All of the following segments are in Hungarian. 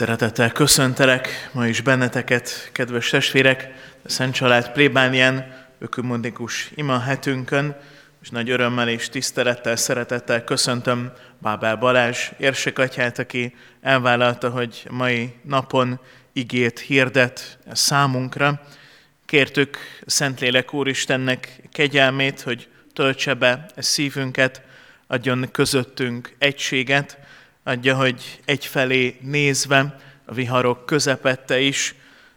Szeretettel köszöntelek ma is benneteket, kedves testvérek, a Szent Család plébánián, ökumenikus ima hetünkön, és nagy örömmel és tisztelettel, szeretettel köszöntöm Bábel Balázs érsekatyát, aki elvállalta, hogy mai napon igét hirdet számunkra. Kértük Szentlélek Úristennek kegyelmét, hogy töltse be a szívünket, adjon közöttünk egységet, adja, hogy egyfelé nézve, a viharok közepette is,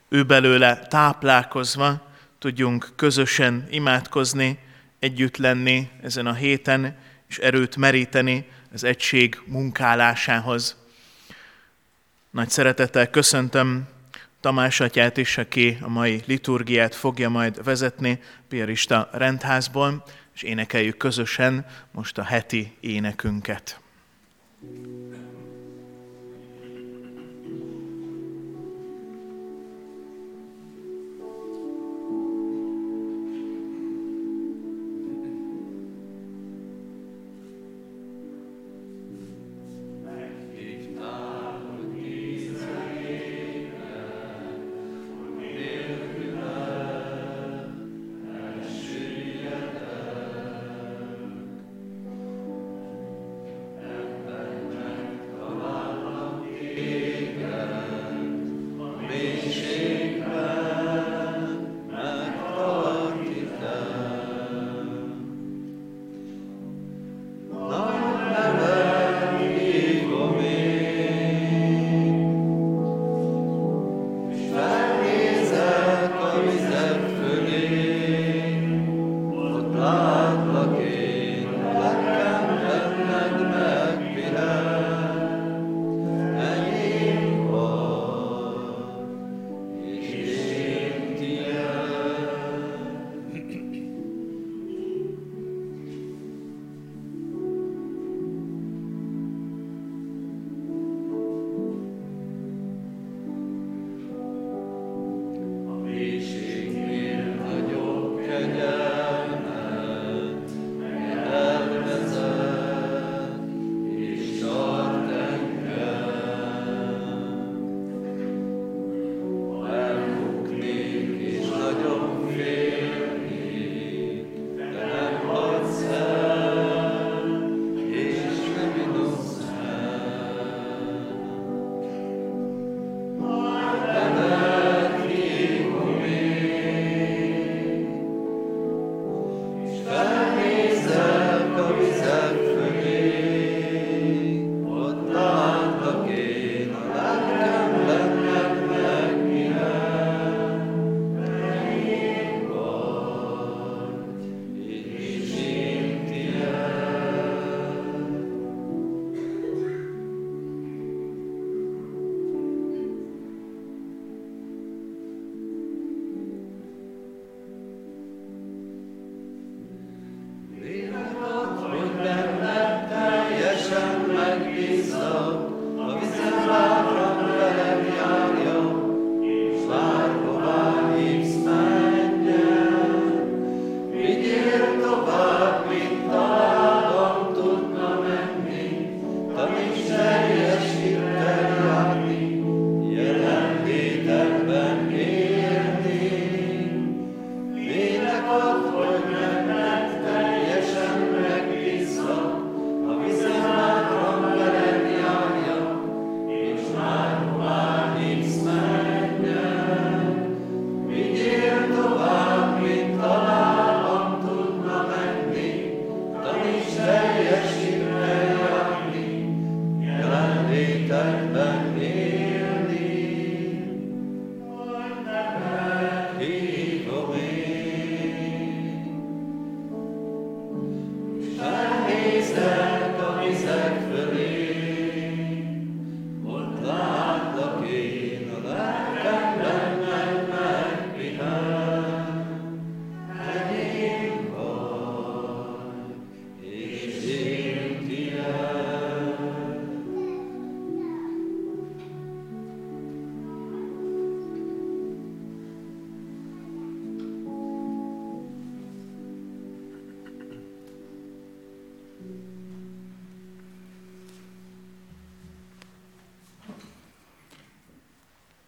ő belőle táplálkozva tudjunk közösen imádkozni, együtt lenni ezen a héten, és erőt meríteni az egység munkálásához. Nagy szeretettel köszöntöm Tamás atyát is, aki a mai liturgiát fogja majd vezetni Piarista rendházból, és énekeljük közösen most a heti énekünket. thank you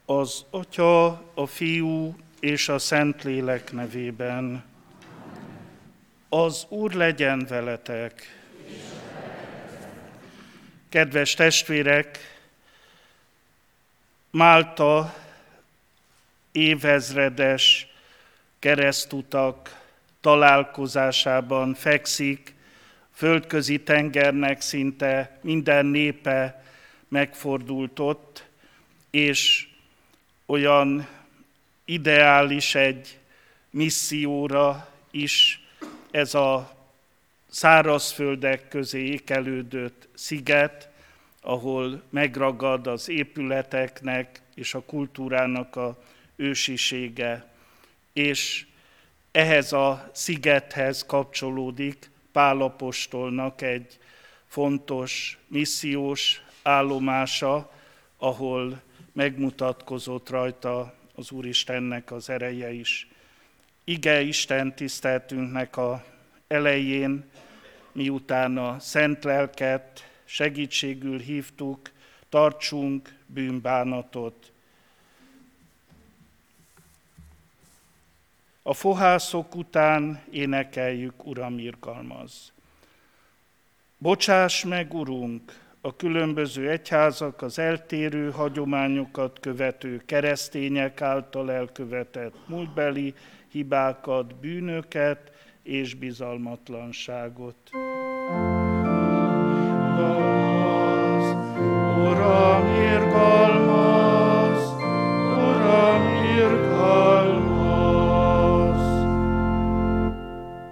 Az Atya, a Fiú és a Szentlélek nevében. Az Úr legyen veletek. Kedves testvérek, Málta évezredes keresztutak találkozásában fekszik, földközi tengernek szinte minden népe megfordult ott, és olyan ideális egy misszióra is ez a szárazföldek közé ékelődött sziget, ahol megragad az épületeknek és a kultúrának a ősisége. És ehhez a szigethez kapcsolódik Pálapostolnak egy fontos missziós állomása, ahol megmutatkozott rajta az Úristennek az ereje is. Ige Isten tiszteltünknek a elején, miután a szent lelket segítségül hívtuk, tartsunk bűnbánatot. A fohászok után énekeljük, Uram, irgalmaz. Bocsáss meg, Urunk, a különböző egyházak, az eltérő hagyományokat követő keresztények által elkövetett múltbeli hibákat, bűnöket és bizalmatlanságot. Uram, irgalmaz, Uram, irgalmaz.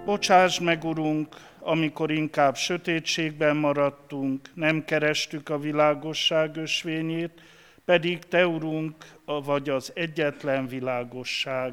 Bocsáss meg, Urunk, amikor inkább sötétségben maradtunk, nem kerestük a világosság ösvényét, pedig Te, Urunk, vagy az egyetlen világosság.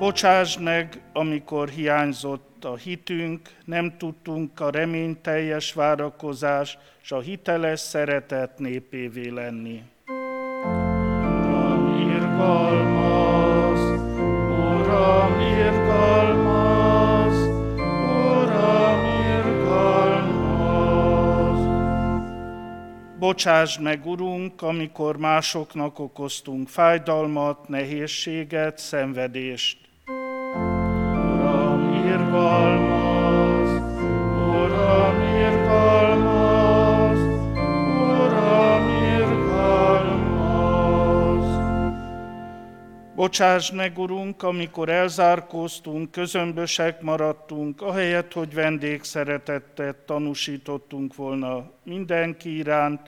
Bocsásd meg, amikor hiányzott a hitünk, nem tudtunk a reményteljes várakozás és a hiteles szeretet népévé lenni. Uram. Bocsásd meg, Urunk, amikor másoknak okoztunk fájdalmat, nehézséget, szenvedést Bocsáss meg, Urunk, amikor elzárkóztunk, közömbösek maradtunk, ahelyett, hogy vendégszeretettet tanúsítottunk volna mindenki iránt,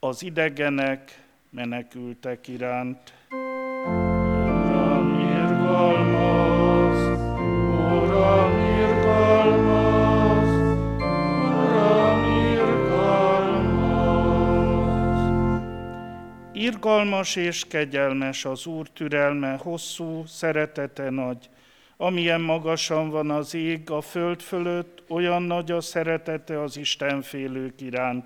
az idegenek, menekültek iránt. Irgalmas és kegyelmes az Úr türelme, hosszú, szeretete nagy. Amilyen magasan van az ég a föld fölött, olyan nagy a szeretete az Istenfélők iránt.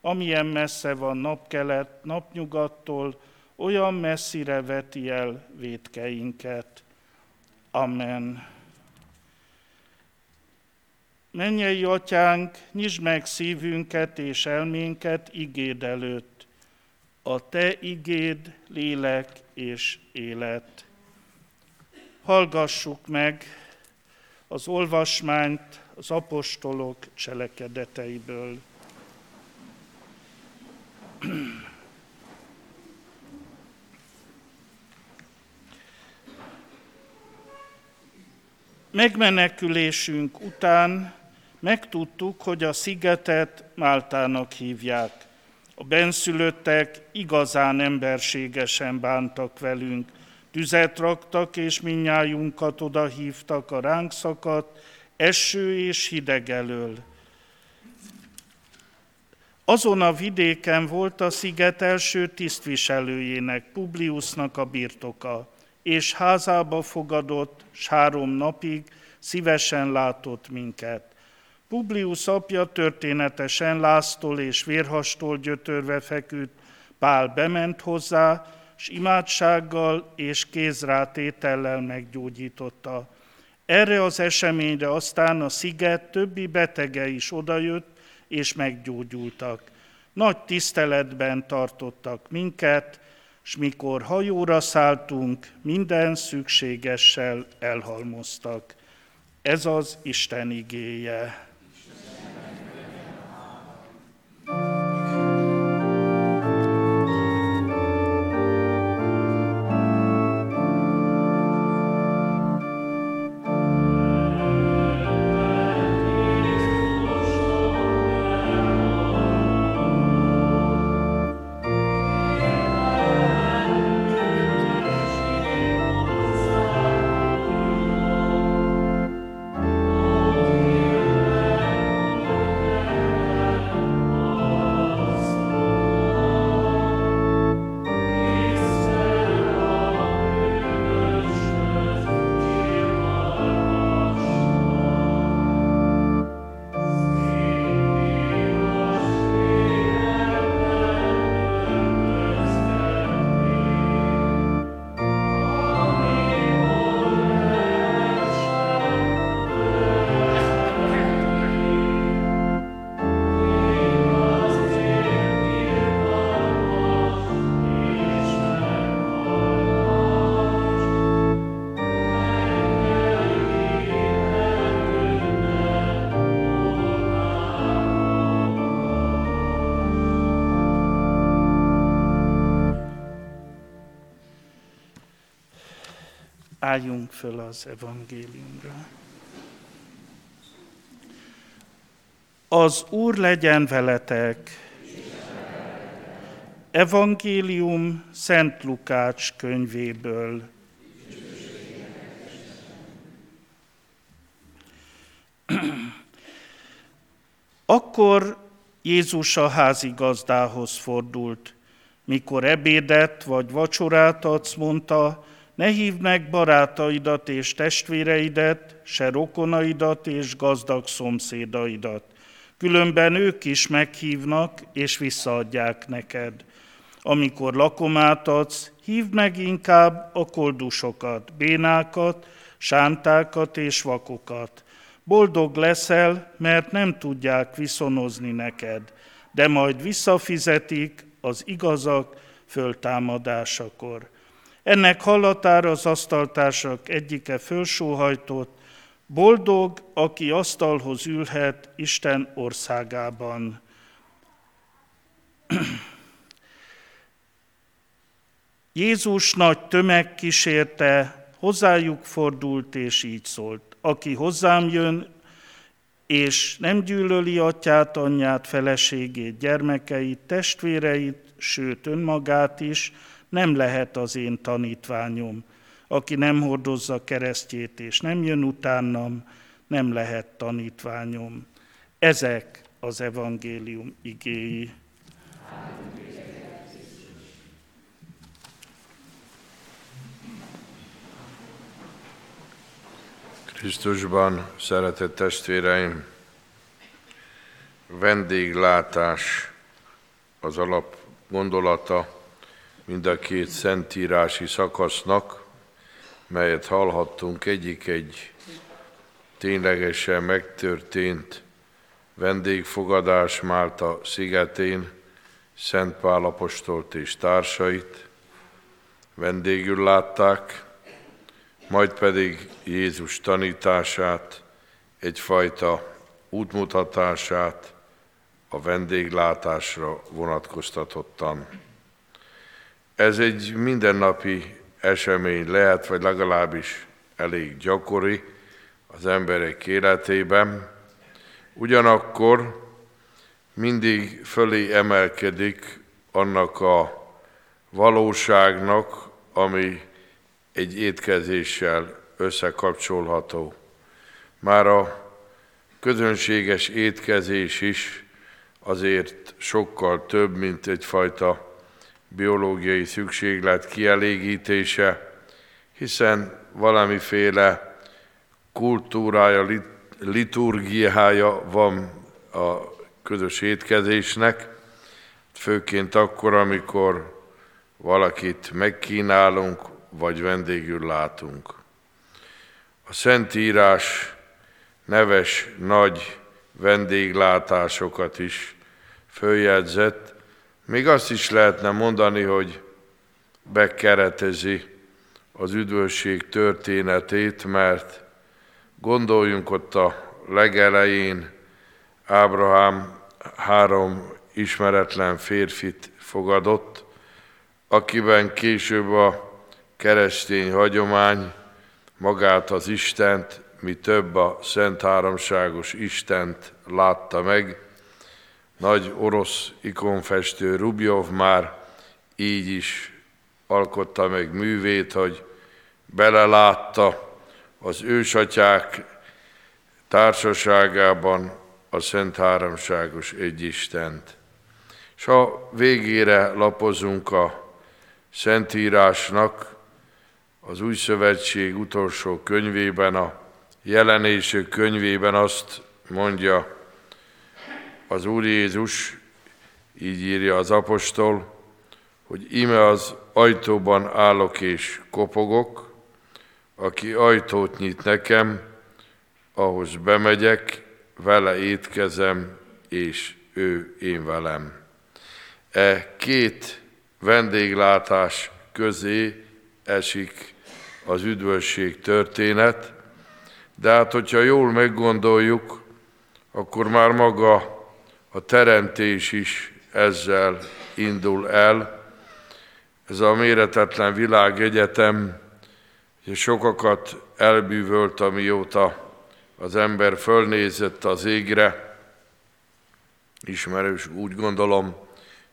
Amilyen messze van napkelet, napnyugattól, olyan messzire veti el védkeinket. Amen. Mennyei atyánk, nyisd meg szívünket és elménket igéd előtt. A te igéd lélek és élet. Hallgassuk meg az olvasmányt az apostolok cselekedeteiből. Megmenekülésünk után Megtudtuk, hogy a szigetet Máltának hívják. A benszülöttek igazán emberségesen bántak velünk. Tüzet raktak, és minnyájunkat oda hívtak a ránk szakadt, eső és hideg elől. Azon a vidéken volt a sziget első tisztviselőjének, Publiusnak a birtoka, és házába fogadott, s három napig szívesen látott minket. Publius apja történetesen láztól és vérhastól gyötörve feküdt, Pál bement hozzá, és imádsággal és kézrátétellel meggyógyította. Erre az eseményre aztán a sziget többi betege is odajött, és meggyógyultak. Nagy tiszteletben tartottak minket, és mikor hajóra szálltunk, minden szükségessel elhalmoztak. Ez az Isten igéje. Álljunk föl az evangéliumra. Az Úr legyen veletek. Evangélium Szent Lukács könyvéből. Akkor Jézus a házigazdához fordult. Mikor ebédet vagy vacsorát adsz, mondta, ne hívd meg barátaidat és testvéreidet, se rokonaidat és gazdag szomszédaidat. Különben ők is meghívnak és visszaadják neked. Amikor lakomát adsz, hívd meg inkább a koldusokat, bénákat, sántákat és vakokat. Boldog leszel, mert nem tudják viszonozni neked, de majd visszafizetik az igazak föltámadásakor. Ennek hallatára az asztaltársak egyike fölsóhajtott, boldog, aki asztalhoz ülhet Isten országában. Jézus nagy tömeg kísérte, hozzájuk fordult, és így szólt. Aki hozzám jön, és nem gyűlöli atyát, anyját, feleségét, gyermekeit, testvéreit, sőt önmagát is, nem lehet az én tanítványom. Aki nem hordozza keresztjét és nem jön utánam, nem lehet tanítványom. Ezek az evangélium igéi. Krisztusban, szeretett testvéreim, vendéglátás az alap gondolata, mind a két szentírási szakasznak, melyet hallhattunk, egyik egy ténylegesen megtörtént vendégfogadás Málta szigetén, Szent Pál apostolt és társait vendégül látták, majd pedig Jézus tanítását, egyfajta útmutatását a vendéglátásra vonatkoztatottan. Ez egy mindennapi esemény lehet, vagy legalábbis elég gyakori az emberek életében. Ugyanakkor mindig fölé emelkedik annak a valóságnak, ami egy étkezéssel összekapcsolható. Már a közönséges étkezés is azért sokkal több, mint egyfajta biológiai szükséglet kielégítése, hiszen valamiféle kultúrája, liturgiája van a közös étkezésnek, főként akkor, amikor valakit megkínálunk, vagy vendégül látunk. A Szentírás neves nagy vendéglátásokat is följegyzett, még azt is lehetne mondani, hogy bekeretezi az üdvösség történetét, mert gondoljunk ott a legelején Ábrahám három ismeretlen férfit fogadott, akiben később a keresztény hagyomány magát az Istent, mi több a Szent Háromságos Istent látta meg. Nagy orosz ikonfestő Rubjov már így is alkotta meg művét, hogy belelátta az ősatyák társaságában a Szent Háromságos Egyistent. És ha végére lapozunk a Szentírásnak, az Új Szövetség utolsó könyvében, a jelenések könyvében azt mondja az Úr Jézus, így írja az apostol, hogy ime az ajtóban állok és kopogok, aki ajtót nyit nekem, ahhoz bemegyek, vele étkezem, és ő én velem. E két vendéglátás közé esik az üdvösség történet, de hát, hogyha jól meggondoljuk, akkor már maga a teremtés is ezzel indul el. Ez a méretetlen világegyetem, és sokakat elbűvölt, amióta az ember fölnézett az égre, ismerős úgy gondolom,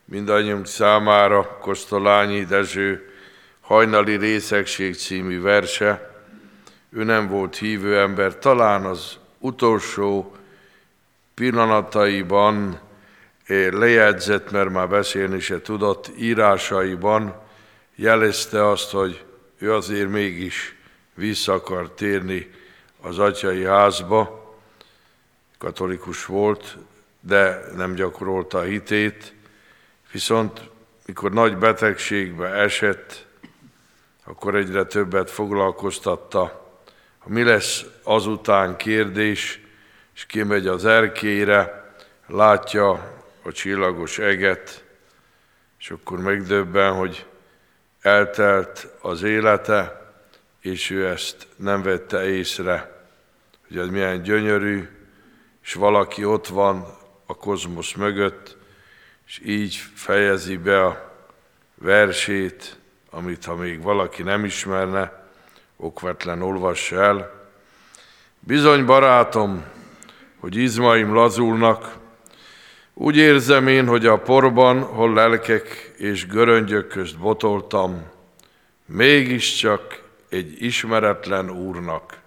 mindannyiunk számára Kosztolányi Dezső Hajnali Részegség című verse. Ő nem volt hívő ember, talán az utolsó pillanataiban eh, lejegyzett, mert már beszélni se tudott, írásaiban jelezte azt, hogy ő azért mégis vissza akar térni az atyai házba, katolikus volt, de nem gyakorolta a hitét, viszont mikor nagy betegségbe esett, akkor egyre többet foglalkoztatta. Mi lesz azután kérdés, és kimegy az erkére, látja a csillagos eget, és akkor megdöbben, hogy eltelt az élete, és ő ezt nem vette észre, hogy ez milyen gyönyörű, és valaki ott van a kozmosz mögött, és így fejezi be a versét, amit ha még valaki nem ismerne, okvetlen olvassa el. Bizony, barátom, hogy izmaim lazulnak, úgy érzem én, hogy a porban, hol lelkek és göröngyök közt botoltam, mégiscsak egy ismeretlen úrnak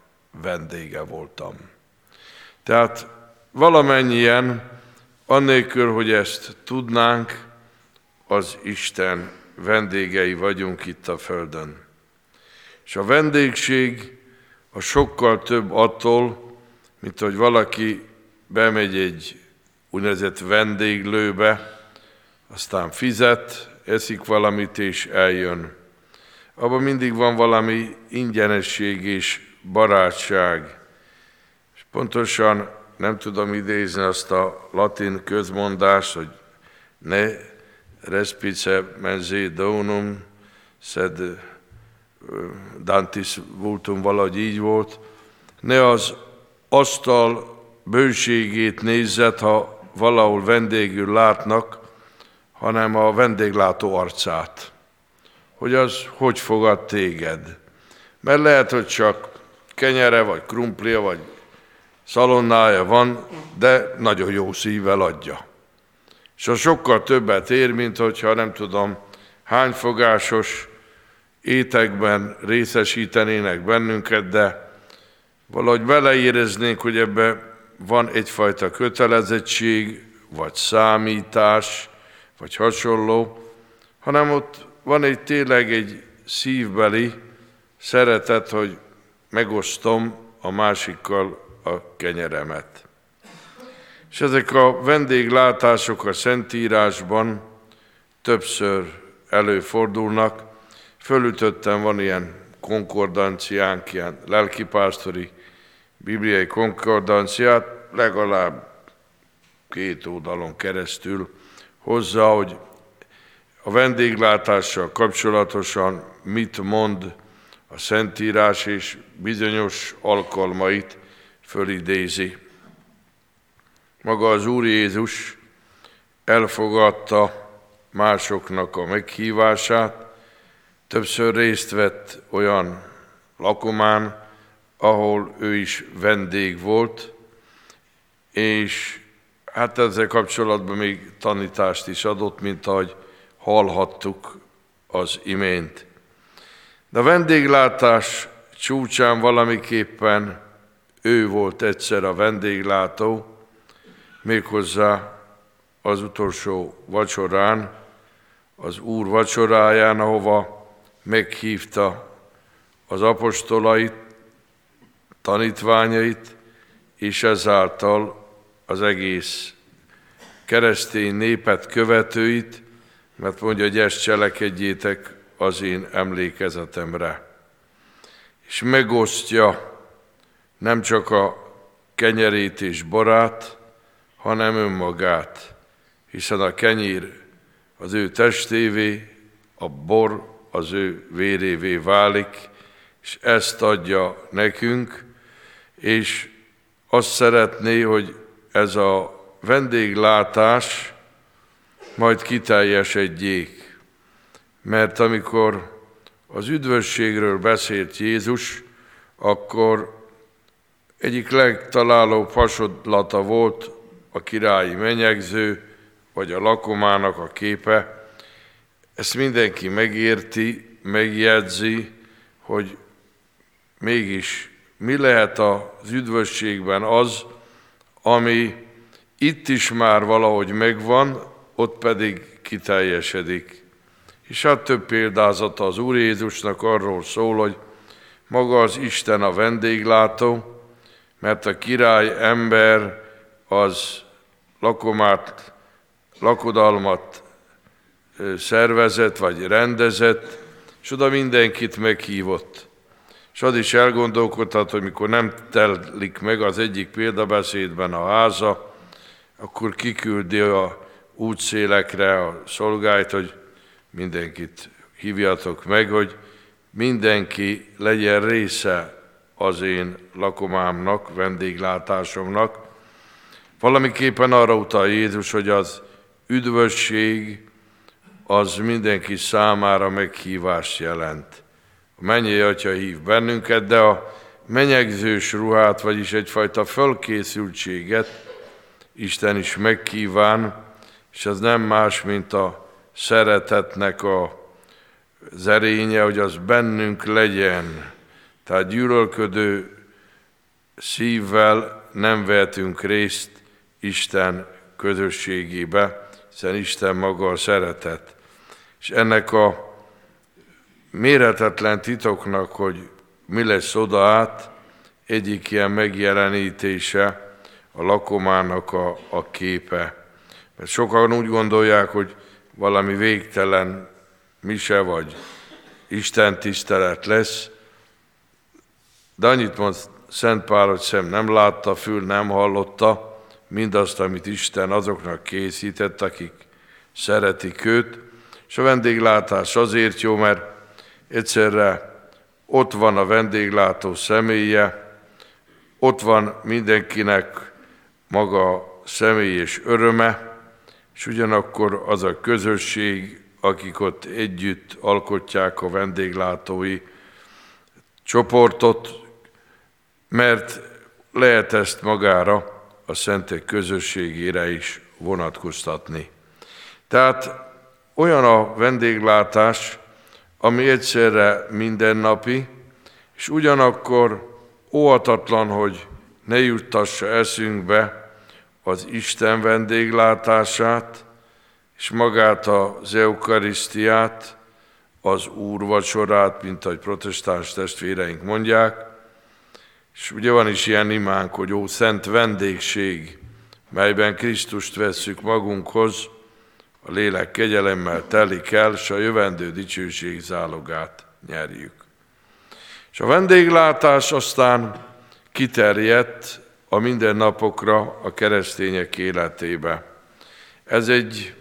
vendége voltam. Tehát valamennyien, annélkül, hogy ezt tudnánk, az Isten vendégei vagyunk itt a Földön. És a vendégség a sokkal több attól, mint hogy valaki bemegy egy úgynevezett vendéglőbe, aztán fizet, eszik valamit és eljön. Abban mindig van valami ingyenesség és barátság. És pontosan nem tudom idézni azt a latin közmondást, hogy ne respice menzi donum, sed Dantis vultum valahogy így volt, ne az asztal bőségét nézzet, ha valahol vendégül látnak, hanem a vendéglátó arcát. Hogy az hogy fogad téged. Mert lehet, hogy csak kenyere, vagy krumplia, vagy szalonnája van, de nagyon jó szívvel adja és az sokkal többet ér, mint hogyha nem tudom, hány fogásos étekben részesítenének bennünket, de valahogy beleéreznénk, hogy ebbe van egyfajta kötelezettség, vagy számítás, vagy hasonló, hanem ott van egy tényleg egy szívbeli szeretet, hogy megosztom a másikkal a kenyeremet. És ezek a vendéglátások a Szentírásban többször előfordulnak. Fölütöttem, van ilyen konkordanciánk, ilyen lelkipásztori bibliai konkordanciát, legalább két oldalon keresztül hozzá, hogy a vendéglátással kapcsolatosan mit mond a Szentírás, és bizonyos alkalmait fölidézi. Maga az Úr Jézus elfogadta másoknak a meghívását, többször részt vett olyan lakomán, ahol ő is vendég volt, és hát ezzel kapcsolatban még tanítást is adott, mint ahogy hallhattuk az imént. De a vendéglátás csúcsán valamiképpen ő volt egyszer a vendéglátó, méghozzá az utolsó vacsorán, az Úr vacsoráján, ahova meghívta az apostolait, tanítványait, és ezáltal az egész keresztény népet követőit, mert mondja, hogy ezt cselekedjétek az én emlékezetemre. És megosztja nem csak a kenyerét és barát, hanem önmagát, hiszen a kenyér az ő testévé, a bor az ő vérévé válik, és ezt adja nekünk, és azt szeretné, hogy ez a vendéglátás majd kiteljesedjék. Mert amikor az üdvösségről beszélt Jézus, akkor egyik legtalálóbb hasonlata volt a királyi menyegző, vagy a lakomának a képe. Ezt mindenki megérti, megjegyzi, hogy mégis mi lehet az üdvösségben az, ami itt is már valahogy megvan, ott pedig kiteljesedik. És hát több példázata az Úr Jézusnak arról szól, hogy maga az Isten a vendéglátó, mert a király ember az lakomát, lakodalmat szervezett vagy rendezett, és oda mindenkit meghívott. És az is elgondolkodhat, hogy mikor nem telik meg az egyik példabeszédben a háza, akkor kiküldi a útszélekre a szolgáit, hogy mindenkit hívjatok meg, hogy mindenki legyen része az én lakomámnak, vendéglátásomnak. Valamiképpen arra utal Jézus, hogy az üdvösség az mindenki számára meghívást jelent. A mennyi atya hív bennünket, de a menyegzős ruhát, vagyis egyfajta fölkészültséget Isten is megkíván, és ez nem más, mint a szeretetnek a zerénye, hogy az bennünk legyen. Tehát gyűlölködő szívvel nem vehetünk részt Isten közösségébe, hiszen Isten maga a szeretet. És ennek a méretetlen titoknak, hogy mi lesz oda át, egyik ilyen megjelenítése a lakomának a, a képe. Mert sokan úgy gondolják, hogy valami végtelen mise vagy Isten tisztelet lesz, de annyit mond Szent Pál, hogy szem nem látta, fül nem hallotta mindazt, amit Isten azoknak készített, akik szeretik őt, és a vendéglátás azért jó, mert egyszerre ott van a vendéglátó személye, ott van mindenkinek maga személy és öröme, és ugyanakkor az a közösség, akik ott együtt alkotják a vendéglátói csoportot, mert lehet ezt magára a szentek közösségére is vonatkoztatni. Tehát olyan a vendéglátás, ami egyszerre mindennapi, és ugyanakkor óhatatlan, hogy ne juttassa eszünkbe az Isten vendéglátását, és magát az eukarisztiát, az Úr vacsorát, mint ahogy protestáns testvéreink mondják, és ugye van is ilyen imánk, hogy ó, szent vendégség, melyben Krisztust vesszük magunkhoz, lélek kegyelemmel telik el, s a jövendő dicsőség zálogát nyerjük. És a vendéglátás aztán kiterjedt a mindennapokra, a keresztények életébe. Ez egy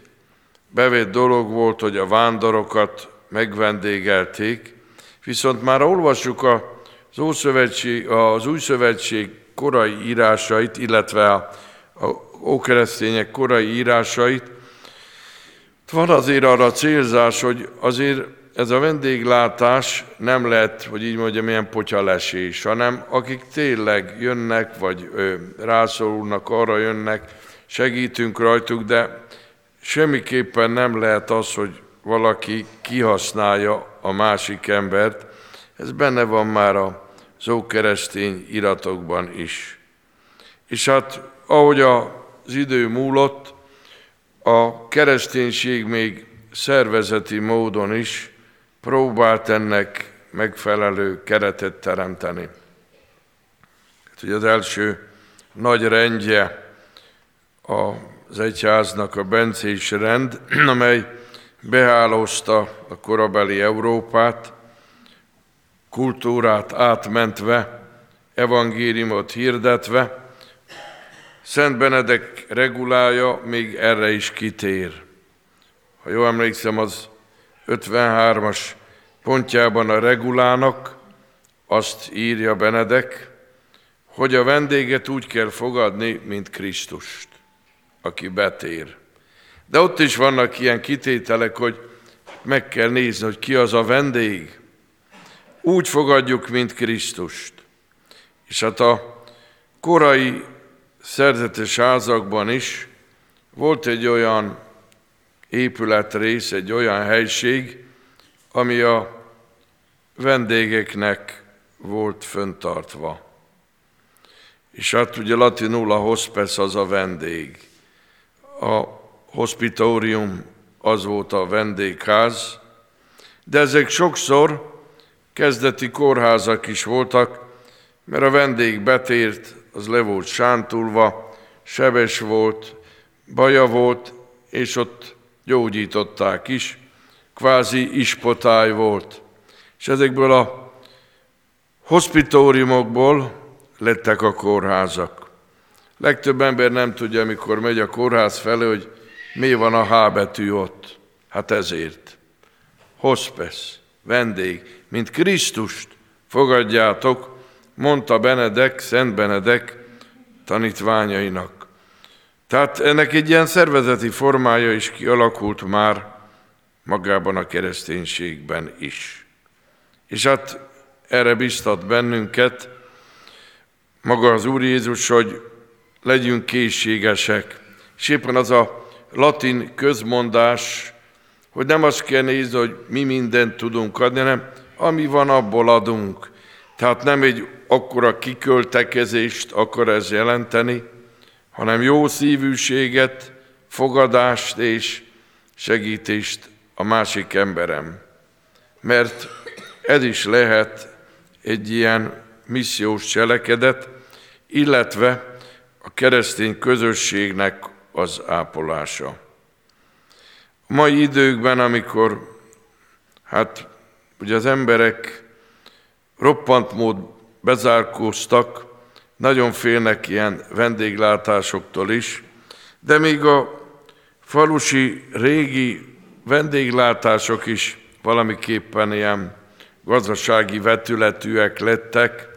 bevét dolog volt, hogy a vándorokat megvendégelték, viszont már olvassuk az, Ószövetség, az Új Szövetség korai írásait, illetve a, a ókeresztények korai írásait, van azért arra célzás, hogy azért ez a vendéglátás nem lehet, hogy így mondjam, ilyen potyalesés, hanem akik tényleg jönnek, vagy ö, rászorulnak, arra jönnek, segítünk rajtuk, de semmiképpen nem lehet az, hogy valaki kihasználja a másik embert. Ez benne van már az ókeresztény iratokban is. És hát ahogy az idő múlott, a kereszténység még szervezeti módon is próbált ennek megfelelő keretet teremteni. Hát, hogy az első nagy rendje az egyháznak a bencés rend, amely behálózta a korabeli Európát, kultúrát átmentve, evangéliumot hirdetve, Szent Benedek regulája még erre is kitér. Ha jól emlékszem, az 53-as pontjában a regulának azt írja Benedek, hogy a vendéget úgy kell fogadni, mint Krisztust, aki betér. De ott is vannak ilyen kitételek, hogy meg kell nézni, hogy ki az a vendég. Úgy fogadjuk, mint Krisztust. És hát a korai szerzetes házakban is volt egy olyan épületrész, egy olyan helység, ami a vendégeknek volt föntartva. És hát ugye latinul a hospes az a vendég. A hospitórium az volt a vendégház, de ezek sokszor kezdeti kórházak is voltak, mert a vendég betért, az le volt sántulva, sebes volt, baja volt, és ott gyógyították is, kvázi ispotály volt. És ezekből a hospitóriumokból lettek a kórházak. Legtöbb ember nem tudja, amikor megy a kórház felé, hogy mi van a H betű ott. Hát ezért. Hospes, vendég, mint Krisztust fogadjátok, mondta Benedek, Szent Benedek tanítványainak. Tehát ennek egy ilyen szervezeti formája is kialakult már magában a kereszténységben is. És hát erre biztat bennünket maga az Úr Jézus, hogy legyünk készségesek. És éppen az a latin közmondás, hogy nem azt kell nézni, hogy mi mindent tudunk adni, hanem ami van, abból adunk. Tehát nem egy akkora kiköltekezést akar ez jelenteni, hanem jó szívűséget, fogadást és segítést a másik emberem. Mert ez is lehet egy ilyen missziós cselekedet, illetve a keresztény közösségnek az ápolása. A mai időkben, amikor hát ugye az emberek roppant mód bezárkóztak, nagyon félnek ilyen vendéglátásoktól is, de még a falusi régi vendéglátások is valamiképpen ilyen gazdasági vetületűek lettek,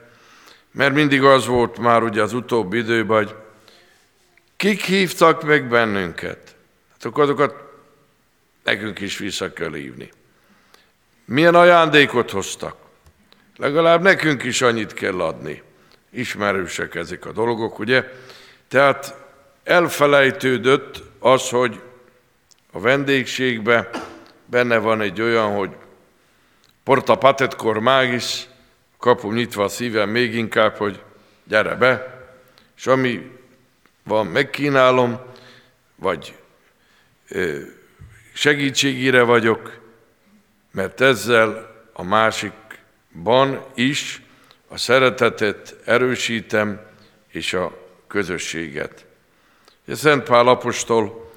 mert mindig az volt már ugye az utóbbi időben, hogy kik hívtak meg bennünket? Hát akkor azokat nekünk is vissza kell hívni. Milyen ajándékot hoztak? Legalább nekünk is annyit kell adni. Ismerősek ezek a dolgok, ugye? Tehát elfelejtődött az, hogy a vendégségbe benne van egy olyan, hogy porta patetkor mágis, kapu nyitva a szívem még inkább, hogy gyere be, és ami van, megkínálom, vagy segítségére vagyok, mert ezzel a másikban is a szeretetet erősítem, és a közösséget. A Szent Pál apostol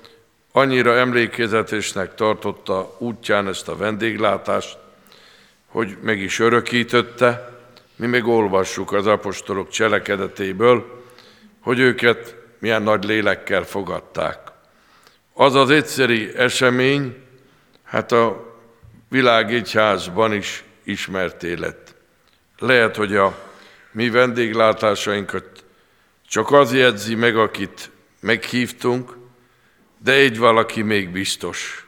annyira emlékezetesnek tartotta útján ezt a vendéglátást, hogy meg is örökítötte, mi meg olvassuk az apostolok cselekedetéből, hogy őket milyen nagy lélekkel fogadták. Az az egyszeri esemény, hát a világ egyházban is ismert élet. Lehet, hogy a mi vendéglátásainkat csak az jegyzi meg, akit meghívtunk, de egy valaki még biztos,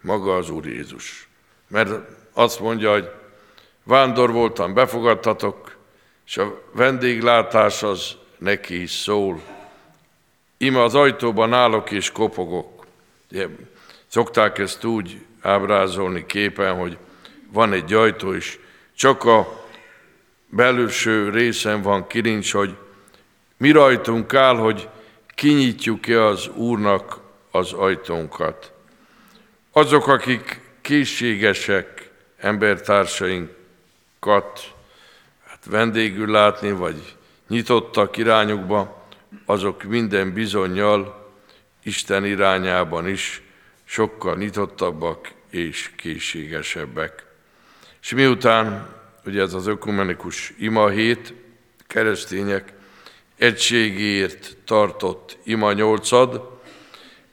maga az Úr Jézus. Mert azt mondja, hogy vándor voltam, befogadtatok, és a vendéglátás az neki is szól. Ima az ajtóban állok és kopogok. Ugye, szokták ezt úgy ábrázolni képen, hogy van egy ajtó, és csak a belülső részen van kirincs, hogy mi rajtunk áll, hogy kinyitjuk-e az Úrnak az ajtónkat. Azok, akik készségesek embertársainkat hát vendégül látni, vagy nyitottak irányukba, azok minden bizonyal Isten irányában is sokkal nyitottabbak és készségesebbek. És miután ugye ez az ökumenikus ima hét, keresztények egységért tartott ima nyolcad,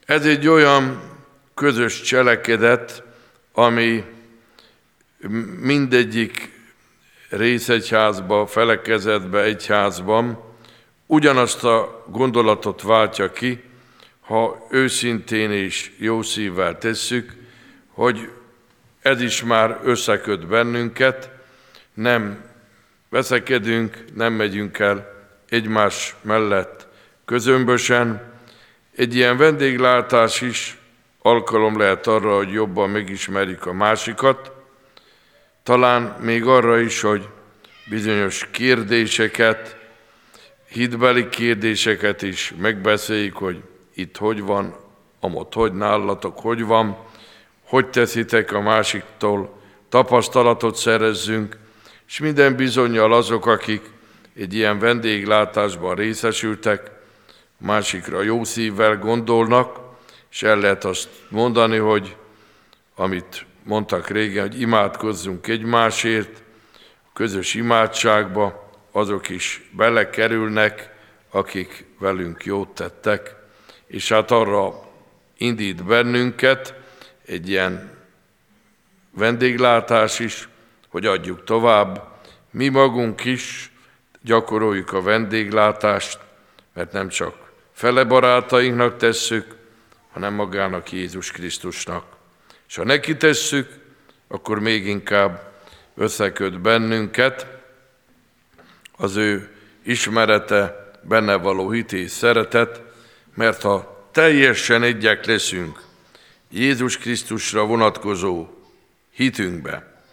ez egy olyan közös cselekedet, ami mindegyik részegyházba, felekezetbe, egyházban ugyanazt a gondolatot váltja ki, ha őszintén és jó szívvel tesszük, hogy ez is már összeköt bennünket, nem veszekedünk, nem megyünk el egymás mellett közömbösen. Egy ilyen vendéglátás is alkalom lehet arra, hogy jobban megismerjük a másikat, talán még arra is, hogy bizonyos kérdéseket, hitbeli kérdéseket is megbeszéljük, hogy itt hogy van, amott hogy nálatok, hogy van, hogy teszitek a másiktól, tapasztalatot szerezzünk, és minden bizonyal azok, akik egy ilyen vendéglátásban részesültek, másikra jó szívvel gondolnak, és el lehet azt mondani, hogy amit mondtak régen, hogy imádkozzunk egymásért, közös imádságba azok is belekerülnek, akik velünk jót tettek, és hát arra indít bennünket egy ilyen vendéglátás is, hogy adjuk tovább. Mi magunk is gyakoroljuk a vendéglátást, mert nem csak fele barátainknak tesszük, hanem magának Jézus Krisztusnak. És ha neki tesszük, akkor még inkább összeköt bennünket az ő ismerete, benne való hit és szeretet, mert ha teljesen egyek leszünk Jézus Krisztusra vonatkozó hitünkbe,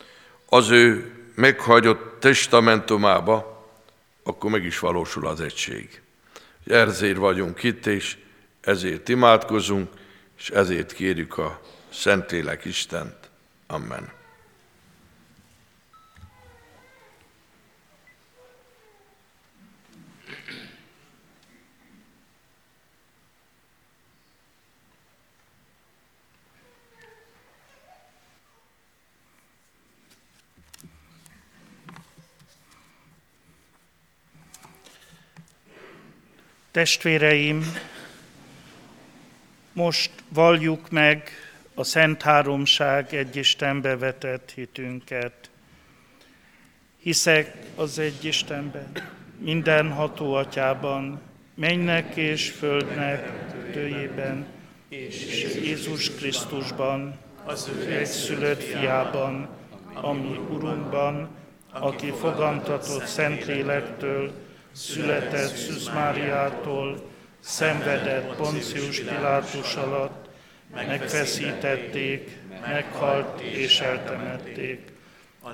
az ő meghagyott testamentumába, akkor meg is valósul az egység. Ezért vagyunk itt, és ezért imádkozunk, és ezért kérjük a Szentlélek Istent. Amen. Testvéreim, most valljuk meg a Szent Háromság egy Istenbe vetett hitünket. Hiszek az egy Istenben, mindenható atyában, mennek és földnek tőjében, és Jézus Krisztusban, az ő egyszülött fiában, ami Urunkban, aki fogantatott Szentlélektől, született Szűz Máriától, szenvedett Poncius Pilátus alatt, megfeszítették, meghalt és eltemették.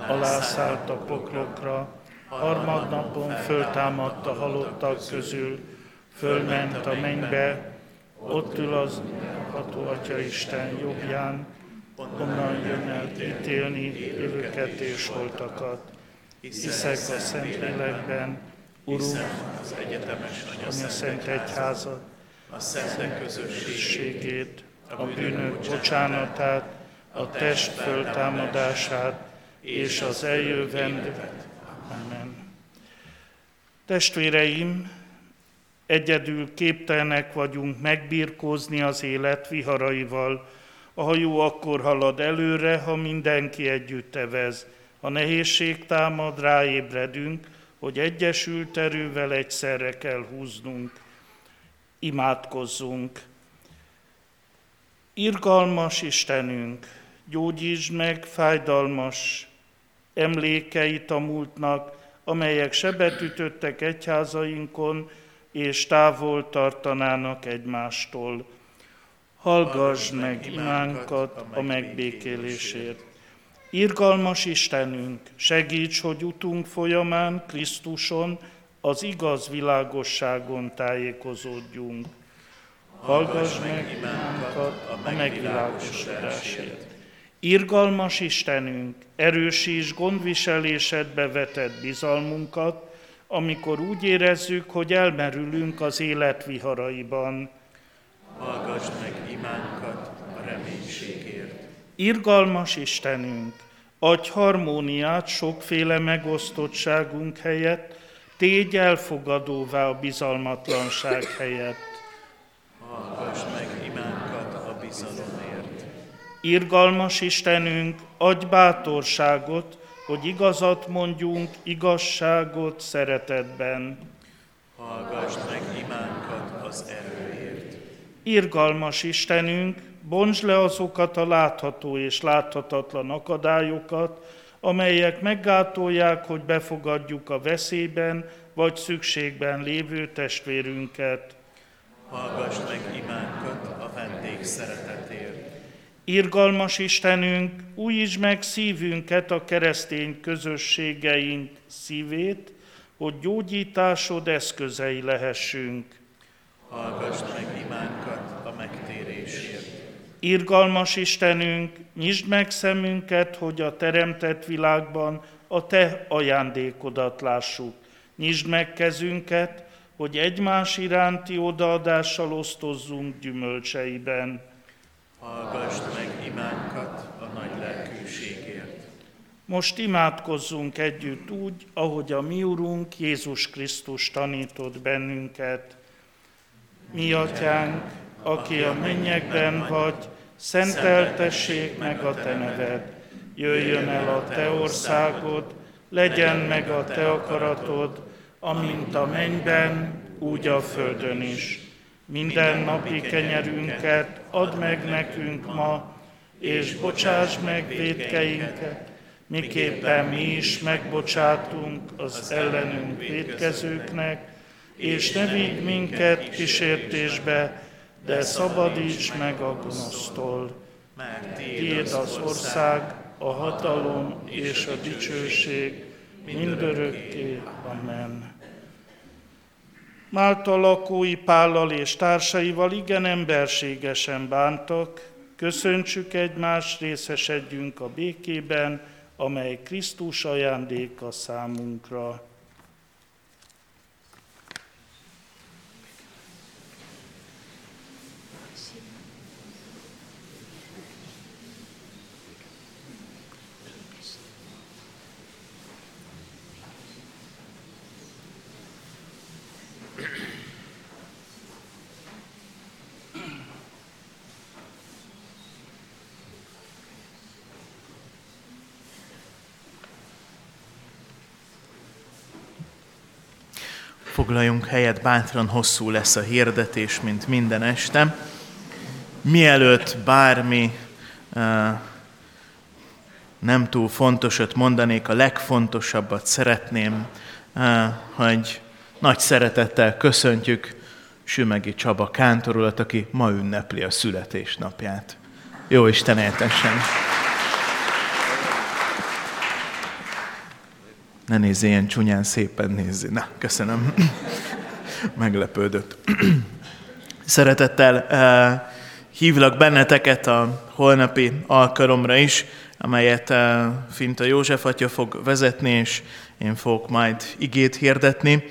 Alászállt a poklokra, harmadnapon föltámadt a halottak közül, fölment a mennybe, ott ül az ható Atya Isten jobbján, onnan jön el ítélni élőket és holtakat. Hiszek a Szentlélekben, Urunk, az egyetemes a Szent Egyházat, a szentek közösségét, a bűnök bocsánatát, a test föltámadását és az eljövendőt. Amen. Testvéreim, egyedül képtelenek vagyunk megbirkózni az élet viharaival. A hajó akkor halad előre, ha mindenki együtt evez. Ha nehézség támad, ráébredünk, hogy egyesült erővel egyszerre kell húznunk. Imádkozzunk! Irgalmas Istenünk, gyógyítsd meg fájdalmas emlékeit a múltnak, amelyek sebet ütöttek egyházainkon, és távol tartanának egymástól. Hallgass meg imánkat a megbékélésért. Irgalmas Istenünk, segíts, hogy utunk folyamán Krisztuson, az igaz világosságon tájékozódjunk. Hallgass meg imánkat a megvilágosodásért. Irgalmas Istenünk, erősíts gondviselésedbe vetett bizalmunkat, amikor úgy érezzük, hogy elmerülünk az élet viharaiban. Hallgass meg. Irgalmas Istenünk, adj harmóniát sokféle megosztottságunk helyett, tégy elfogadóvá a bizalmatlanság helyett. Hallgass meg imánkat a bizalomért. Irgalmas Istenünk, adj bátorságot, hogy igazat mondjunk, igazságot szeretetben. Hallgass meg imánkat az erőért. Irgalmas Istenünk, bontsd le azokat a látható és láthatatlan akadályokat, amelyek meggátolják, hogy befogadjuk a veszélyben vagy szükségben lévő testvérünket. Hallgass meg imánkat a vendég szeretetért. Irgalmas Istenünk, újítsd meg szívünket a keresztény közösségeink szívét, hogy gyógyításod eszközei lehessünk. Hallgass meg imánkat. Irgalmas Istenünk, nyisd meg szemünket, hogy a teremtett világban a Te ajándékodat lássuk. Nyisd meg kezünket, hogy egymás iránti odaadással osztozzunk gyümölcseiben. Hallgass meg imánkat a nagy lelkűségért. Most imádkozzunk együtt úgy, ahogy a mi Urunk Jézus Krisztus tanított bennünket. Mi atyánk, aki a mennyekben vagy, szenteltessék meg a te neved. Jöjjön el a te országod, legyen meg a te akaratod, amint a mennyben, úgy a földön is. Minden napi kenyerünket add meg nekünk ma, és bocsáss meg védkeinket, miképpen mi is megbocsátunk az ellenünk védkezőknek, és ne vigy minket kísértésbe, de szabadíts meg a gonosztól. Mert Tiéd az ország, a hatalom és a dicsőség mindörökké. Amen. Málta lakói Pállal és társaival igen emberségesen bántak, köszöntsük egymást, részesedjünk a békében, amely Krisztus ajándéka számunkra. Foglaljunk helyet, bátran hosszú lesz a hirdetés, mint minden este. Mielőtt bármi nem túl fontosat mondanék, a legfontosabbat szeretném, hogy nagy szeretettel köszöntjük Sümegi Csaba kántorulat, aki ma ünnepli a születésnapját. Jó Isten éltessen! Ne nézz ilyen csúnyán, szépen nézzi. Na, köszönöm. Meglepődött. Szeretettel uh, hívlak benneteket a holnapi alkalomra is, amelyet uh, Finta József atya fog vezetni, és én fogok majd igét hirdetni.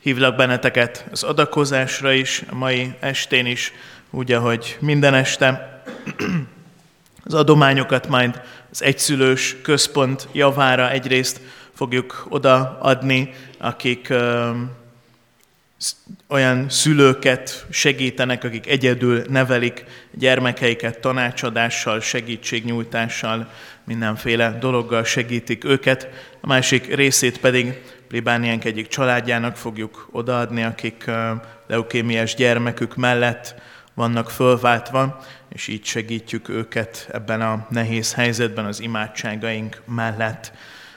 Hívlak benneteket az adakozásra is, a mai estén is úgy, ahogy minden este az adományokat majd az egyszülős központ javára egyrészt fogjuk odaadni, akik olyan szülőket segítenek, akik egyedül nevelik gyermekeiket tanácsadással, segítségnyújtással, mindenféle dologgal segítik őket. A másik részét pedig plébániánk egyik családjának fogjuk odaadni, akik leukémiás gyermekük mellett vannak fölváltva, és így segítjük őket ebben a nehéz helyzetben az imádságaink mellett.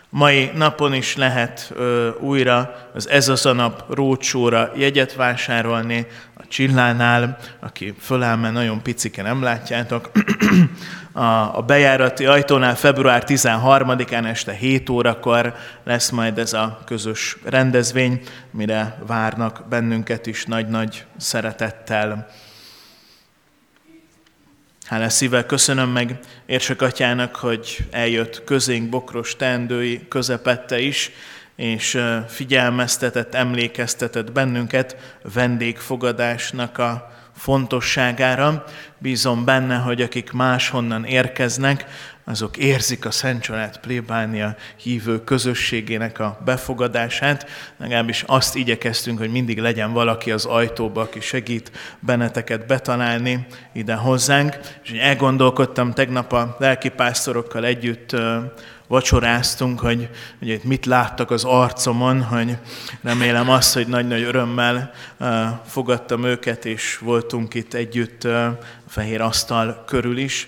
Mai napon is lehet ö, újra az Ez az a nap rócsóra jegyet vásárolni a Csillánál, aki föláll, mert nagyon picike, nem látjátok. a, a bejárati ajtónál február 13-án este 7 órakor lesz majd ez a közös rendezvény, mire várnak bennünket is nagy-nagy szeretettel. Hálás szívvel köszönöm meg Érsek atyának, hogy eljött közénk bokros teendői közepette is, és figyelmeztetett, emlékeztetett bennünket vendégfogadásnak a fontosságára. Bízom benne, hogy akik máshonnan érkeznek, azok érzik a Szent Család plébánia hívő közösségének a befogadását. Legalábbis azt igyekeztünk, hogy mindig legyen valaki az ajtóba, aki segít benneteket betalálni ide hozzánk. És elgondolkodtam tegnap a lelkipásztorokkal együtt vacsoráztunk, hogy, hogy itt mit láttak az arcomon, hogy remélem azt, hogy nagy-nagy örömmel uh, fogadtam őket, és voltunk itt együtt uh, fehér asztal körül is.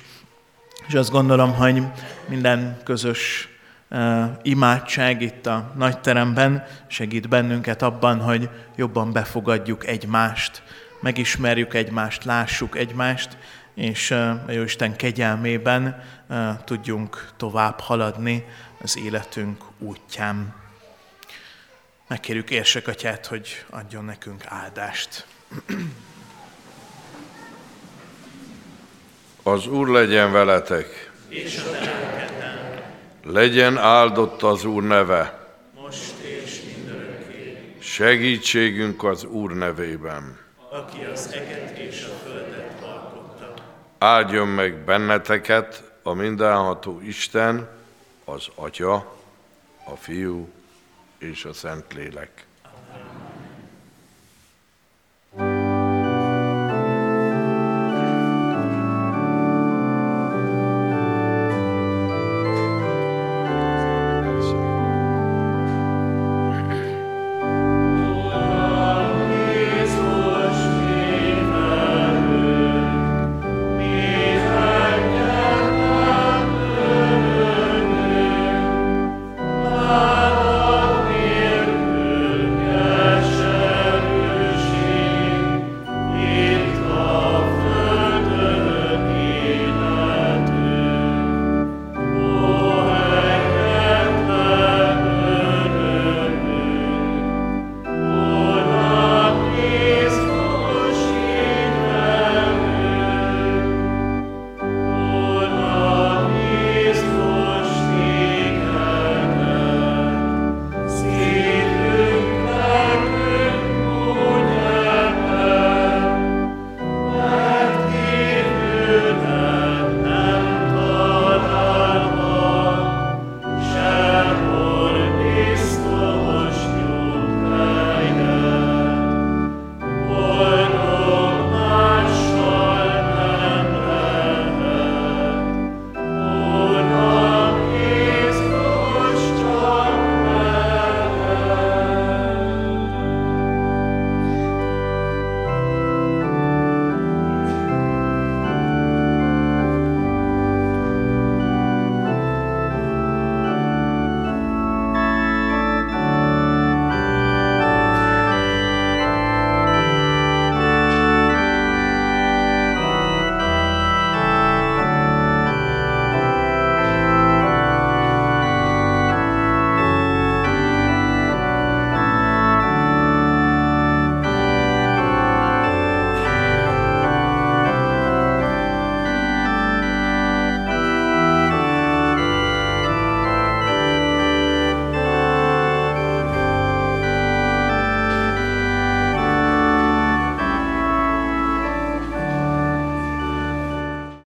És azt gondolom, hogy minden közös uh, imádság itt a nagyteremben segít bennünket abban, hogy jobban befogadjuk egymást, megismerjük egymást, lássuk egymást, és a Jóisten kegyelmében tudjunk tovább haladni az életünk útján. Megkérjük Érsek Atyát, hogy adjon nekünk áldást. Az Úr legyen veletek. És a Legyen áldott az Úr neve. Most és mindörökké. Segítségünk az Úr nevében. Aki az eget és a földet alkotta. Áldjon meg benneteket a mindenható Isten, az Atya, a Fiú és a Szentlélek.